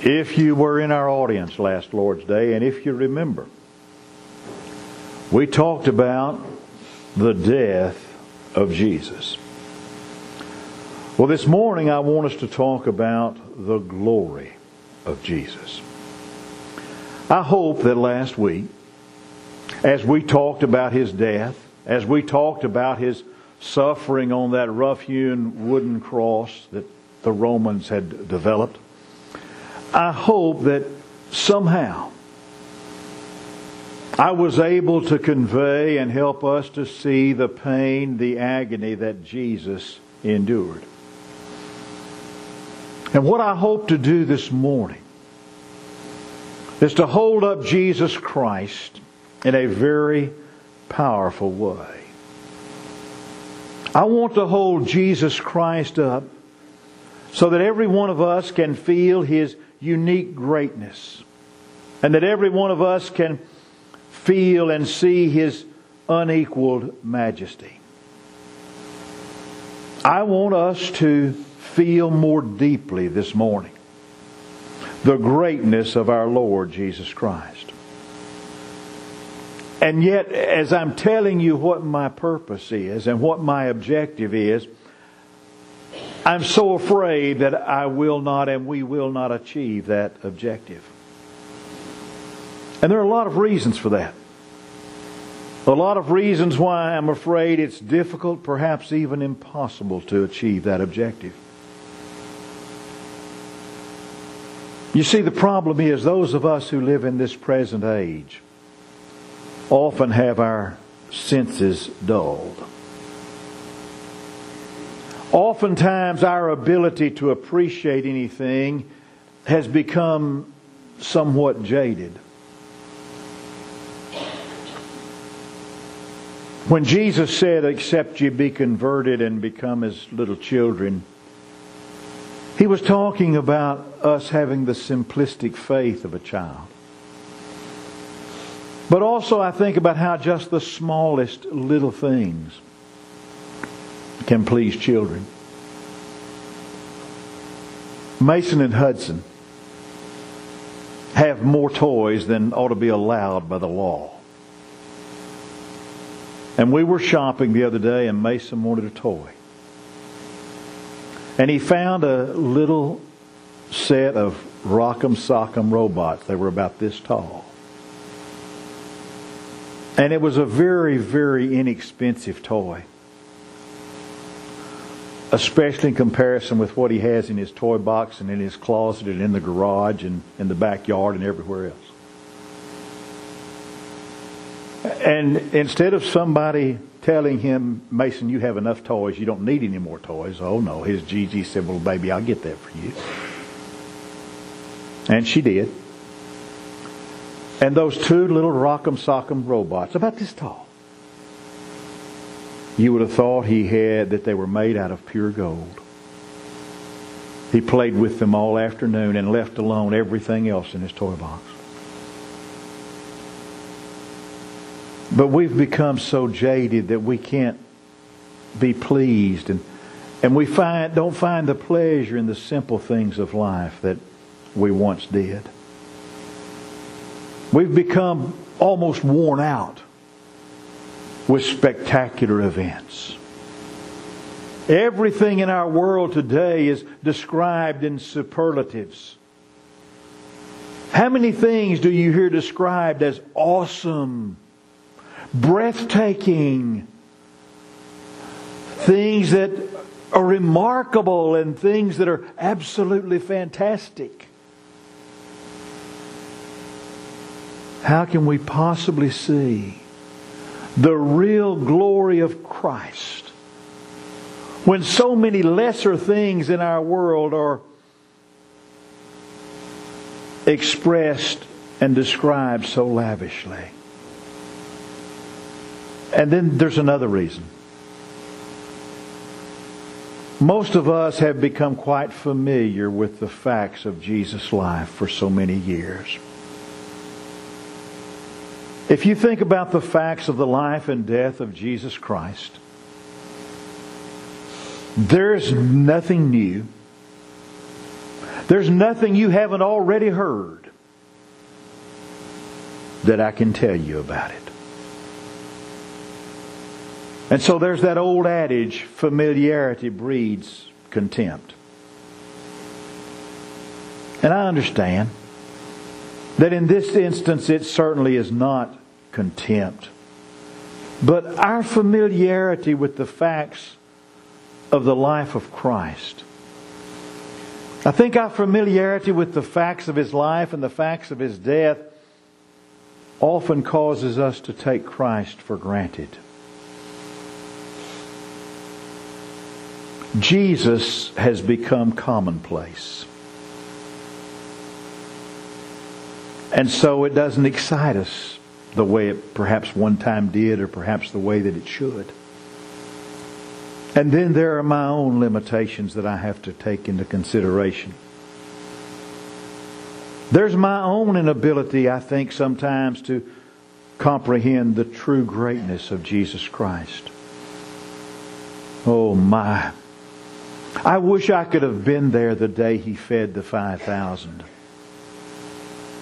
If you were in our audience last Lord's Day, and if you remember, we talked about the death of Jesus. Well, this morning I want us to talk about the glory of Jesus. I hope that last week, as we talked about his death, as we talked about his suffering on that rough hewn wooden cross that the Romans had developed, I hope that somehow I was able to convey and help us to see the pain, the agony that Jesus endured. And what I hope to do this morning is to hold up Jesus Christ in a very powerful way. I want to hold Jesus Christ up so that every one of us can feel His unique greatness. And that every one of us can feel and see His unequaled majesty. I want us to feel more deeply this morning the greatness of our Lord Jesus Christ. And yet, as I'm telling you what my purpose is and what my objective is, I'm so afraid that I will not and we will not achieve that objective. And there are a lot of reasons for that. A lot of reasons why I'm afraid it's difficult, perhaps even impossible to achieve that objective. You see, the problem is those of us who live in this present age often have our senses dulled. Oftentimes, our ability to appreciate anything has become somewhat jaded. When Jesus said, Except ye be converted and become as little children, he was talking about us having the simplistic faith of a child. But also, I think about how just the smallest little things can please children. Mason and Hudson have more toys than ought to be allowed by the law. And we were shopping the other day, and Mason wanted a toy. And he found a little set of Rock'em Sock'em robots. They were about this tall. And it was a very, very inexpensive toy especially in comparison with what he has in his toy box and in his closet and in the garage and in the backyard and everywhere else. And instead of somebody telling him, Mason, you have enough toys, you don't need any more toys. Oh no, his Gigi said, well, baby, I'll get that for you. And she did. And those two little rock'em sock'em robots, about this tall, you would have thought he had that they were made out of pure gold. He played with them all afternoon and left alone everything else in his toy box. But we've become so jaded that we can't be pleased and and we find don't find the pleasure in the simple things of life that we once did. We've become almost worn out with spectacular events. Everything in our world today is described in superlatives. How many things do you hear described as awesome, breathtaking, things that are remarkable and things that are absolutely fantastic? How can we possibly see the real glory of Christ. When so many lesser things in our world are expressed and described so lavishly. And then there's another reason. Most of us have become quite familiar with the facts of Jesus' life for so many years. If you think about the facts of the life and death of Jesus Christ, there's nothing new. There's nothing you haven't already heard that I can tell you about it. And so there's that old adage familiarity breeds contempt. And I understand that in this instance it certainly is not contempt. But our familiarity with the facts of the life of Christ. I think our familiarity with the facts of his life and the facts of his death often causes us to take Christ for granted. Jesus has become commonplace. And so it doesn't excite us the way it perhaps one time did or perhaps the way that it should. And then there are my own limitations that I have to take into consideration. There's my own inability, I think, sometimes to comprehend the true greatness of Jesus Christ. Oh my. I wish I could have been there the day he fed the 5,000.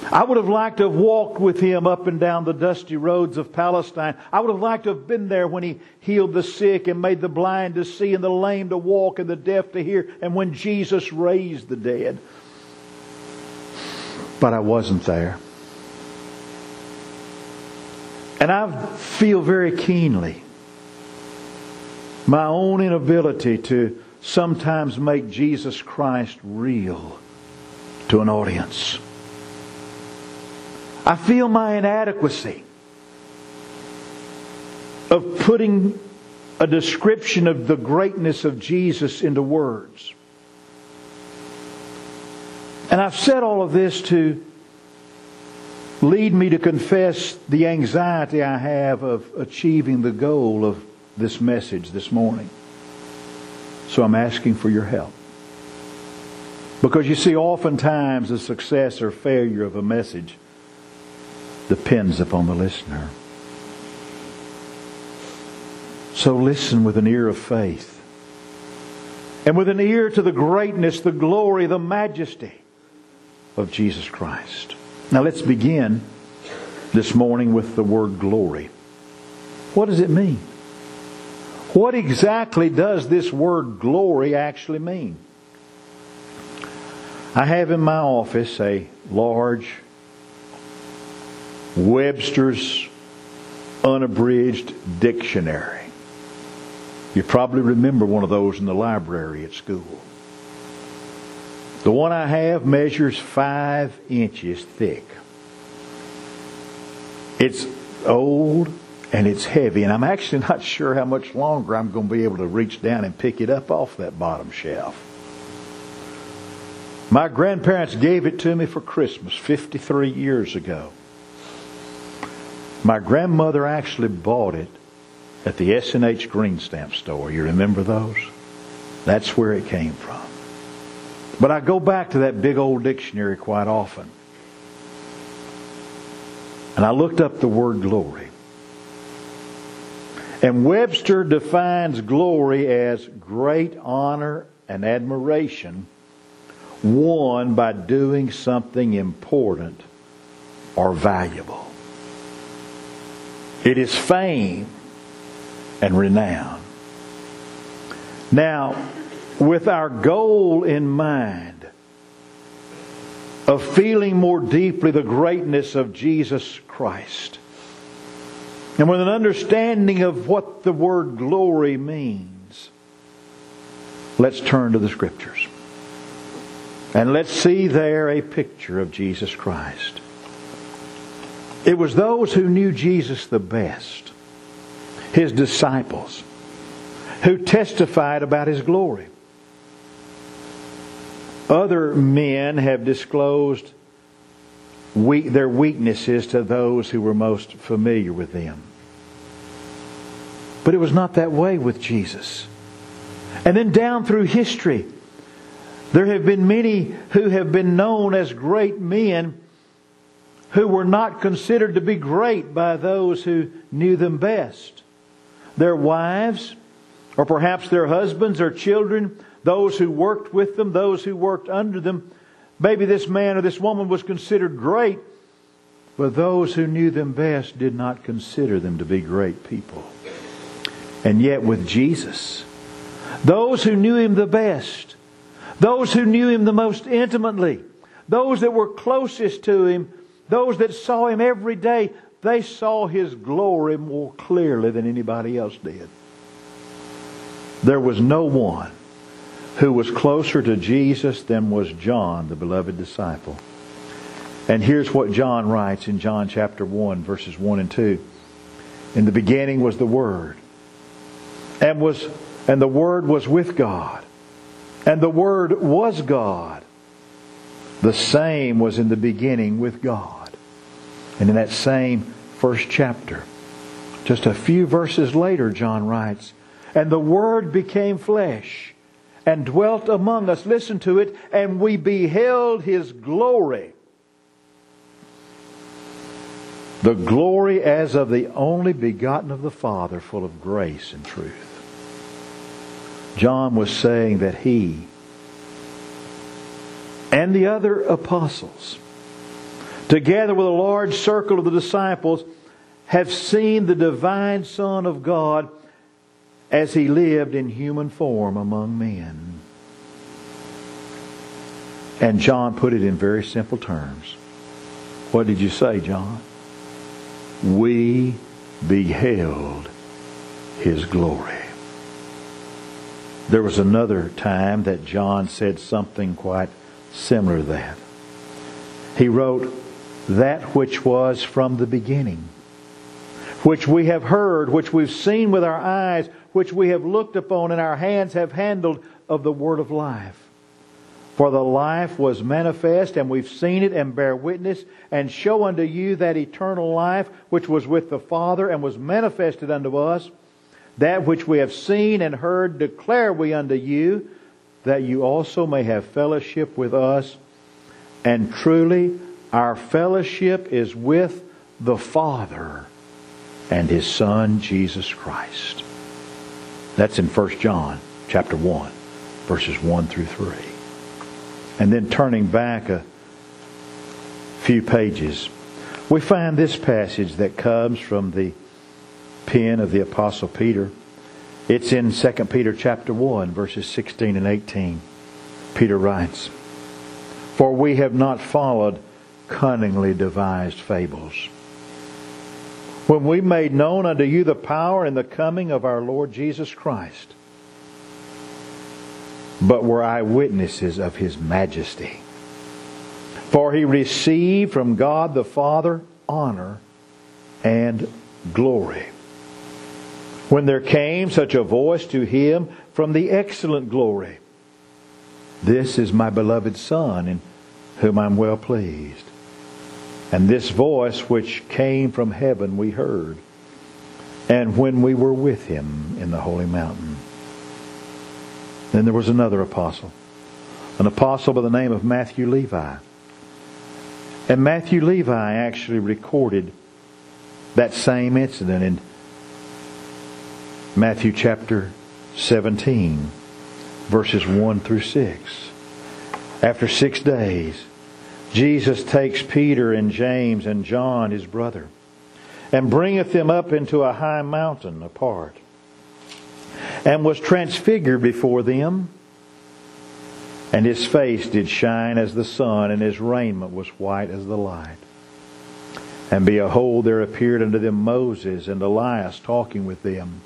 I would have liked to have walked with him up and down the dusty roads of Palestine. I would have liked to have been there when he healed the sick and made the blind to see and the lame to walk and the deaf to hear and when Jesus raised the dead. But I wasn't there. And I feel very keenly my own inability to sometimes make Jesus Christ real to an audience. I feel my inadequacy of putting a description of the greatness of Jesus into words. And I've said all of this to lead me to confess the anxiety I have of achieving the goal of this message this morning. So I'm asking for your help. Because you see, oftentimes the success or failure of a message depends upon the listener. So listen with an ear of faith and with an ear to the greatness, the glory, the majesty of Jesus Christ. Now let's begin this morning with the word glory. What does it mean? What exactly does this word glory actually mean? I have in my office a large Webster's Unabridged Dictionary. You probably remember one of those in the library at school. The one I have measures five inches thick. It's old and it's heavy, and I'm actually not sure how much longer I'm going to be able to reach down and pick it up off that bottom shelf. My grandparents gave it to me for Christmas 53 years ago. My grandmother actually bought it at the S&H Green Stamp store. You remember those? That's where it came from. But I go back to that big old dictionary quite often. And I looked up the word glory. And Webster defines glory as great honor and admiration won by doing something important or valuable. It is fame and renown. Now, with our goal in mind of feeling more deeply the greatness of Jesus Christ, and with an understanding of what the word glory means, let's turn to the Scriptures. And let's see there a picture of Jesus Christ. It was those who knew Jesus the best, his disciples, who testified about his glory. Other men have disclosed weak, their weaknesses to those who were most familiar with them. But it was not that way with Jesus. And then down through history, there have been many who have been known as great men who were not considered to be great by those who knew them best. Their wives, or perhaps their husbands or children, those who worked with them, those who worked under them, maybe this man or this woman was considered great, but those who knew them best did not consider them to be great people. And yet with Jesus, those who knew him the best, those who knew him the most intimately, those that were closest to him, those that saw him every day, they saw his glory more clearly than anybody else did. There was no one who was closer to Jesus than was John, the beloved disciple. And here's what John writes in John chapter 1, verses 1 and 2. In the beginning was the Word, and was and the Word was with God, and the Word was God. The same was in the beginning with God. And in that same first chapter, just a few verses later, John writes, And the Word became flesh and dwelt among us. Listen to it. And we beheld His glory. The glory as of the only begotten of the Father, full of grace and truth. John was saying that he and the other apostles, together with a large circle of the disciples, have seen the divine Son of God as he lived in human form among men. And John put it in very simple terms. What did you say, John? We beheld his glory. There was another time that John said something quite similar to that. He wrote, That which was from the beginning, which we have heard, which we've seen with our eyes, which we have looked upon and our hands have handled of the word of life. For the life was manifest, and we've seen it and bear witness, and show unto you that eternal life which was with the Father and was manifested unto us. That which we have seen and heard declare we unto you, that you also may have fellowship with us. And truly, our fellowship is with the Father and His Son, Jesus Christ. That's in 1 John chapter 1, verses 1 through 3. And then turning back a few pages, we find this passage that comes from the pen of the apostle Peter. It's in 2 Peter chapter 1 verses 16 and 18. Peter writes, For we have not followed cunningly devised fables. When we made known unto you the power and the coming of our Lord Jesus Christ, but were eyewitnesses of his majesty. For he received from God the Father honor and glory when there came such a voice to him from the excellent glory This is my beloved Son, in whom I'm well pleased. And this voice which came from heaven we heard, and when we were with him in the holy mountain. Then there was another apostle, an apostle by the name of Matthew Levi. And Matthew Levi actually recorded that same incident in Matthew chapter 17, verses 1 through 6. After six days, Jesus takes Peter and James and John, his brother, and bringeth them up into a high mountain apart, and was transfigured before them. And his face did shine as the sun, and his raiment was white as the light. And behold, there appeared unto them Moses and Elias talking with them.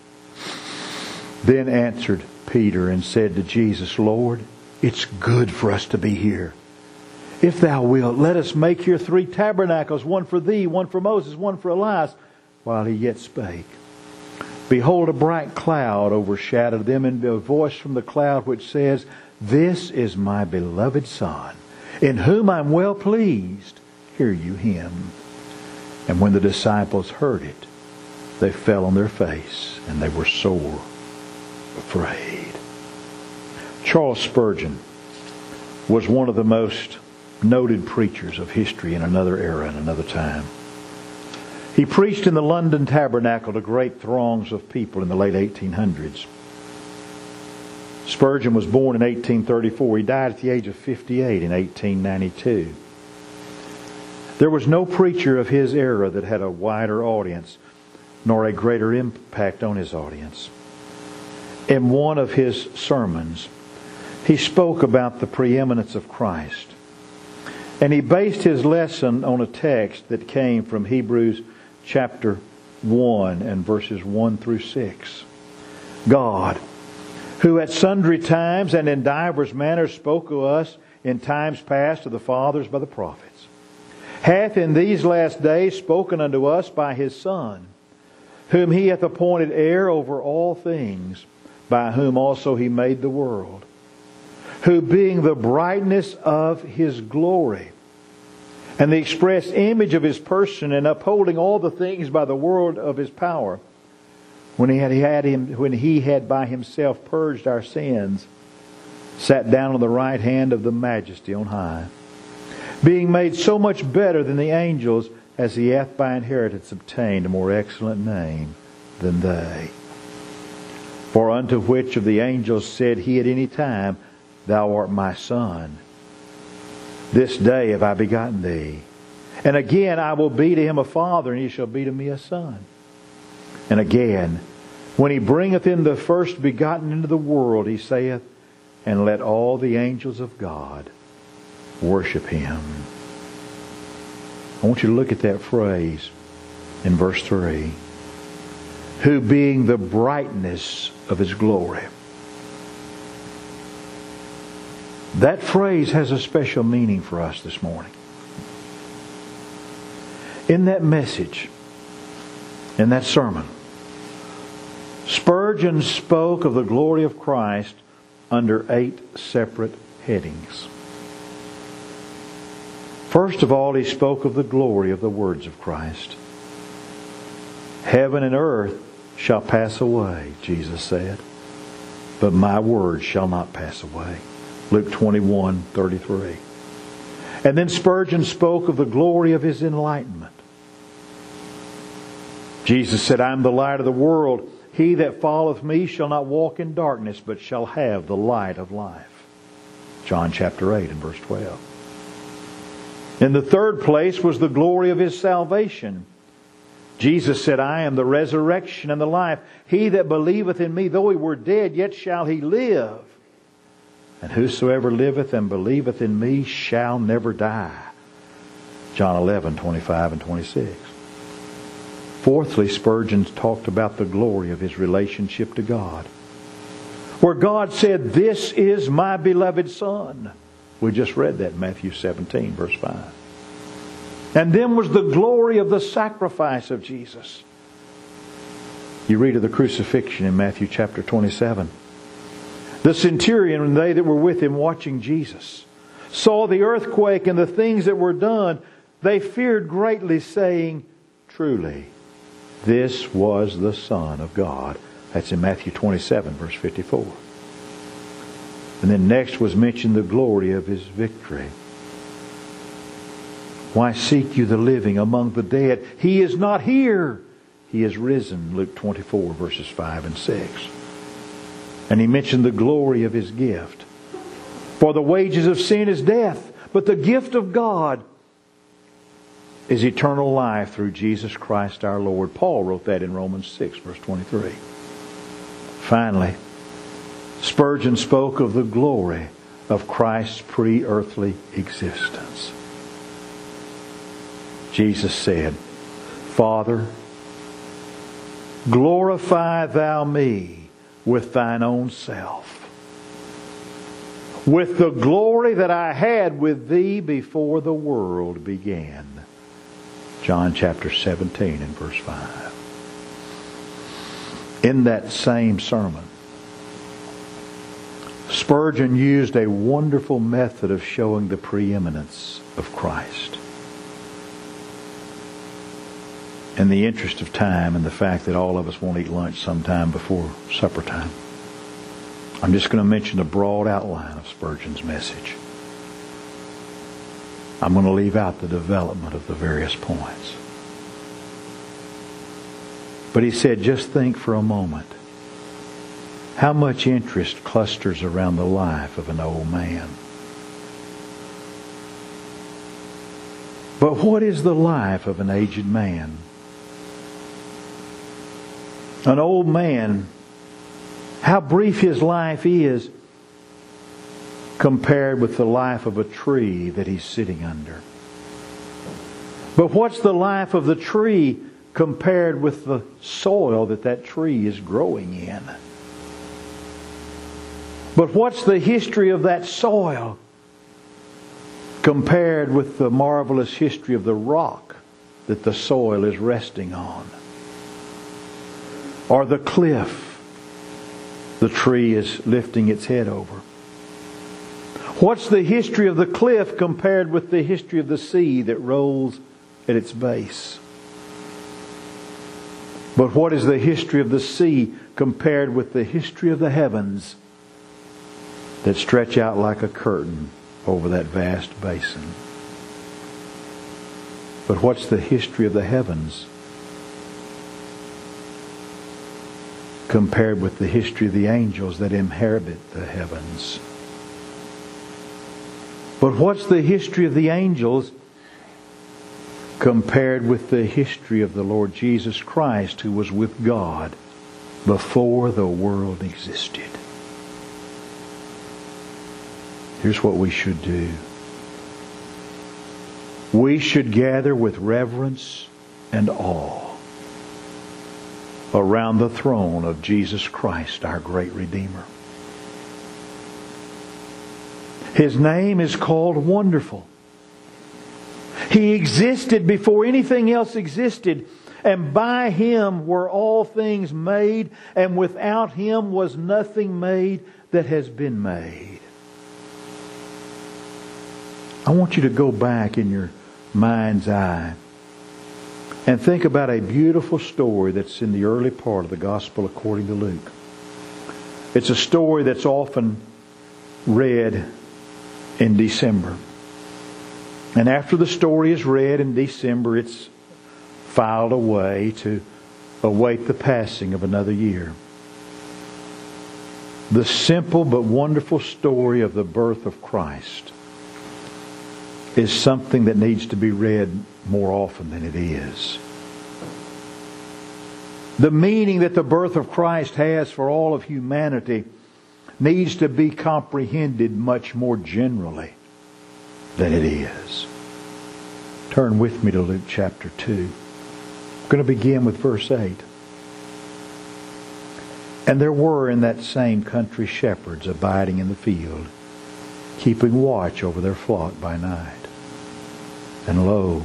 Then answered Peter and said to Jesus, Lord, it's good for us to be here. If thou wilt, let us make here three tabernacles, one for thee, one for Moses, one for Elias. While he yet spake, behold, a bright cloud overshadowed them, and a voice from the cloud which says, This is my beloved Son, in whom I'm well pleased. Hear you him. And when the disciples heard it, they fell on their face, and they were sore afraid. Charles Spurgeon was one of the most noted preachers of history in another era and another time. He preached in the London Tabernacle to great throngs of people in the late 1800s. Spurgeon was born in 1834. He died at the age of 58 in 1892. There was no preacher of his era that had a wider audience nor a greater impact on his audience. In one of his sermons, he spoke about the preeminence of Christ. And he based his lesson on a text that came from Hebrews chapter 1 and verses 1 through 6. God, who at sundry times and in divers manners spoke to us in times past to the fathers by the prophets, hath in these last days spoken unto us by his Son, whom he hath appointed heir over all things, by whom also he made the world, who being the brightness of his glory, and the express image of his person, and upholding all the things by the word of his power, when he had, had him, when he had by himself purged our sins, sat down on the right hand of the majesty on high, being made so much better than the angels as he hath by inheritance obtained a more excellent name than they. For unto which of the angels said he at any time, Thou art my son. This day have I begotten thee. And again I will be to him a father, and he shall be to me a son. And again, when he bringeth in the first begotten into the world, he saith, And let all the angels of God worship him. I want you to look at that phrase in verse 3. Who being the brightness of his glory. That phrase has a special meaning for us this morning. In that message, in that sermon, Spurgeon spoke of the glory of Christ under eight separate headings. First of all, he spoke of the glory of the words of Christ. Heaven and earth shall pass away, Jesus said, but my words shall not pass away. Luke 21, 33. And then Spurgeon spoke of the glory of his enlightenment. Jesus said, I am the light of the world. He that followeth me shall not walk in darkness, but shall have the light of life. John chapter 8 and verse 12. In the third place was the glory of his salvation. Jesus said, I am the resurrection and the life. He that believeth in me, though he were dead, yet shall he live. And whosoever liveth and believeth in me shall never die. John 11, 25 and 26. Fourthly, Spurgeon talked about the glory of his relationship to God. Where God said, This is my beloved Son. We just read that in Matthew 17, verse 5. And then was the glory of the sacrifice of Jesus. You read of the crucifixion in Matthew chapter 27. The centurion and they that were with him watching Jesus saw the earthquake and the things that were done. They feared greatly, saying, Truly, this was the Son of God. That's in Matthew 27, verse 54. And then next was mentioned the glory of his victory. Why seek you the living among the dead? He is not here. He is risen. Luke 24, verses 5 and 6. And he mentioned the glory of his gift. For the wages of sin is death, but the gift of God is eternal life through Jesus Christ our Lord. Paul wrote that in Romans 6, verse 23. Finally, Spurgeon spoke of the glory of Christ's pre earthly existence. Jesus said, Father, glorify thou me with thine own self, with the glory that I had with thee before the world began. John chapter 17 and verse 5. In that same sermon, Spurgeon used a wonderful method of showing the preeminence of Christ. In the interest of time and the fact that all of us won't eat lunch sometime before supper time, I'm just going to mention a broad outline of Spurgeon's message. I'm going to leave out the development of the various points. But he said, just think for a moment How much interest clusters around the life of an old man? But what is the life of an aged man? An old man, how brief his life is compared with the life of a tree that he's sitting under. But what's the life of the tree compared with the soil that that tree is growing in? But what's the history of that soil compared with the marvelous history of the rock that the soil is resting on? Or the cliff the tree is lifting its head over? What's the history of the cliff compared with the history of the sea that rolls at its base? But what is the history of the sea compared with the history of the heavens that stretch out like a curtain over that vast basin? But what's the history of the heavens compared with the history of the angels that inhabit the heavens? But what's the history of the angels compared with the history of the Lord Jesus Christ who was with God before the world existed? Here's what we should do. We should gather with reverence and awe around the throne of Jesus Christ, our great Redeemer. His name is called Wonderful. He existed before anything else existed, and by him were all things made, and without him was nothing made that has been made. I want you to go back in your mind's eye and think about a beautiful story that's in the early part of the Gospel according to Luke. It's a story that's often read in December. And after the story is read in December, it's filed away to await the passing of another year. The simple but wonderful story of the birth of Christ is something that needs to be read more often than it is. The meaning that the birth of Christ has for all of humanity needs to be comprehended much more generally than it is. Turn with me to Luke chapter 2. I'm going to begin with verse 8. And there were in that same country shepherds abiding in the field, keeping watch over their flock by night. And lo,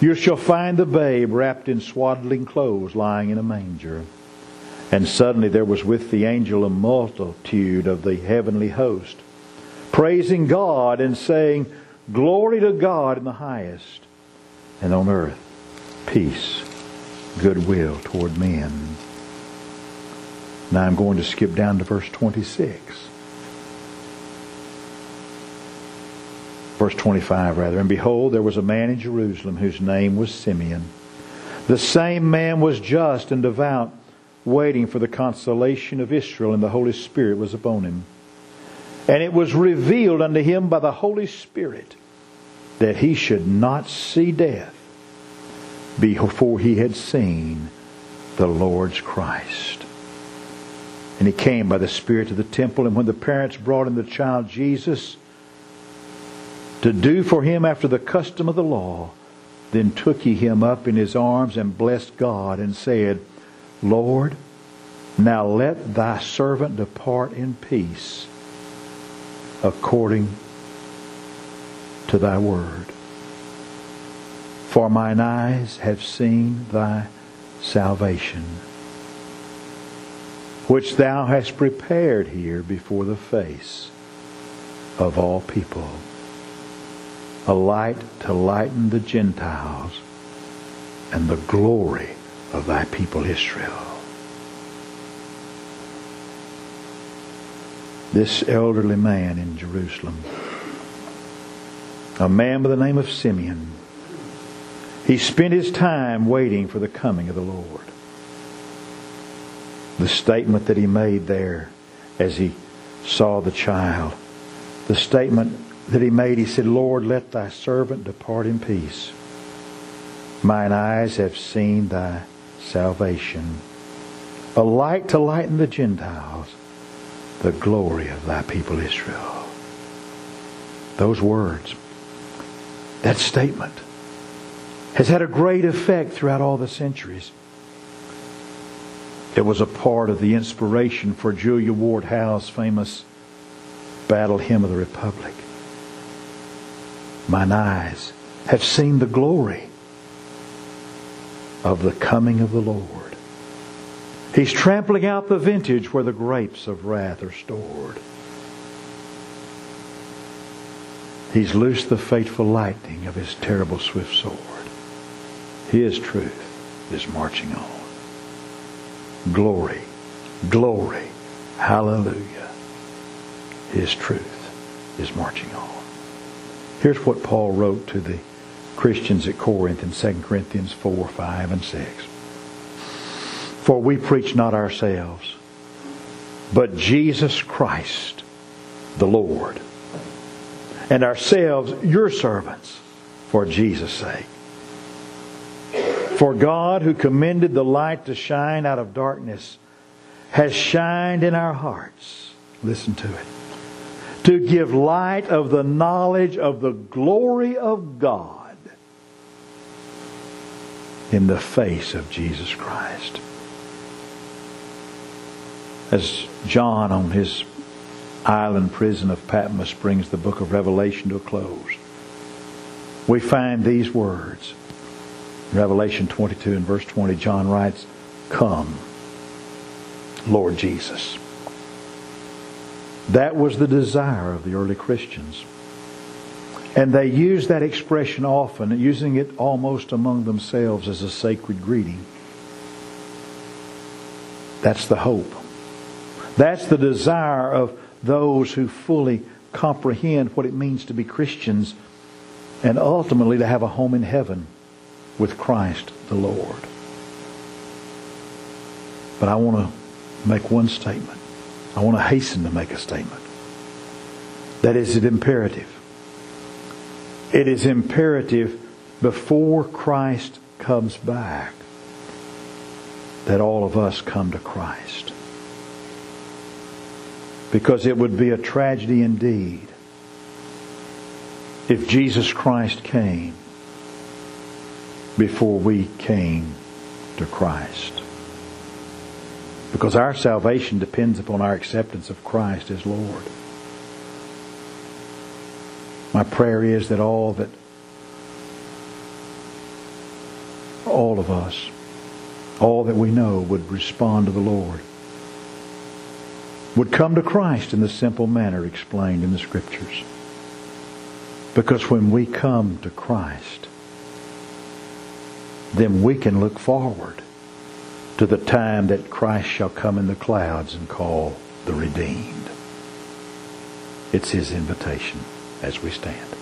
You shall find the babe wrapped in swaddling clothes lying in a manger. And suddenly there was with the angel a multitude of the heavenly host praising God and saying, Glory to God in the highest, and on earth peace, goodwill toward men. Now I'm going to skip down to verse 26. Verse 25, rather. And behold, there was a man in Jerusalem whose name was Simeon. The same man was just and devout, waiting for the consolation of Israel, and the Holy Spirit was upon him. And it was revealed unto him by the Holy Spirit that he should not see death before he had seen the Lord's Christ. And he came by the Spirit to the temple, and when the parents brought in the child Jesus to do for him after the custom of the law, then took he him up in his arms and blessed God and said, Lord, now let thy servant depart in peace according to thy word. For mine eyes have seen thy salvation, which thou hast prepared here before the face of all people, a light to lighten the Gentiles and the glory of thy people Israel. This elderly man in Jerusalem, a man by the name of Simeon, he spent his time waiting for the coming of the Lord the statement that he made there as he saw the child. The statement that he made, he said, Lord, let thy servant depart in peace. Mine eyes have seen thy salvation, a light to lighten the Gentiles, the glory of thy people Israel. Those words, that statement, has had a great effect throughout all the centuries. It was a part of the inspiration for Julia Ward Howe's famous Battle Hymn of the Republic. Mine eyes have seen the glory of the coming of the Lord. He's trampling out the vintage where the grapes of wrath are stored. He's loosed the fateful lightning of his terrible swift sword. His truth is marching on. Glory, glory, hallelujah. His truth is marching on. Here's what Paul wrote to the Christians at Corinth in 2 Corinthians 4, 5, and 6. For we preach not ourselves, but Jesus Christ, the Lord, and ourselves your servants for Jesus' sake. For God, who commended the light to shine out of darkness, has shined in our hearts. Listen to it. To give light of the knowledge of the glory of God in the face of Jesus Christ. As John on his island prison of Patmos brings the book of Revelation to a close, we find these words Revelation 22 and verse 20, John writes, Come, Lord Jesus. That was the desire of the early Christians. And they used that expression often, using it almost among themselves as a sacred greeting. That's the hope. That's the desire of those who fully comprehend what it means to be Christians and ultimately to have a home in heaven with Christ the Lord. But I want to make one statement. I want to hasten to make a statement. That is it imperative. It is imperative before Christ comes back that all of us come to Christ. Because it would be a tragedy indeed if Jesus Christ came before we came to Christ. Because our salvation depends upon our acceptance of Christ as Lord. My prayer is that all that all of us, all that we know would respond to the Lord, would come to Christ in the simple manner explained in the Scriptures. Because when we come to Christ, then we can look forward to the time that Christ shall come in the clouds and call the redeemed. It's his invitation as we stand.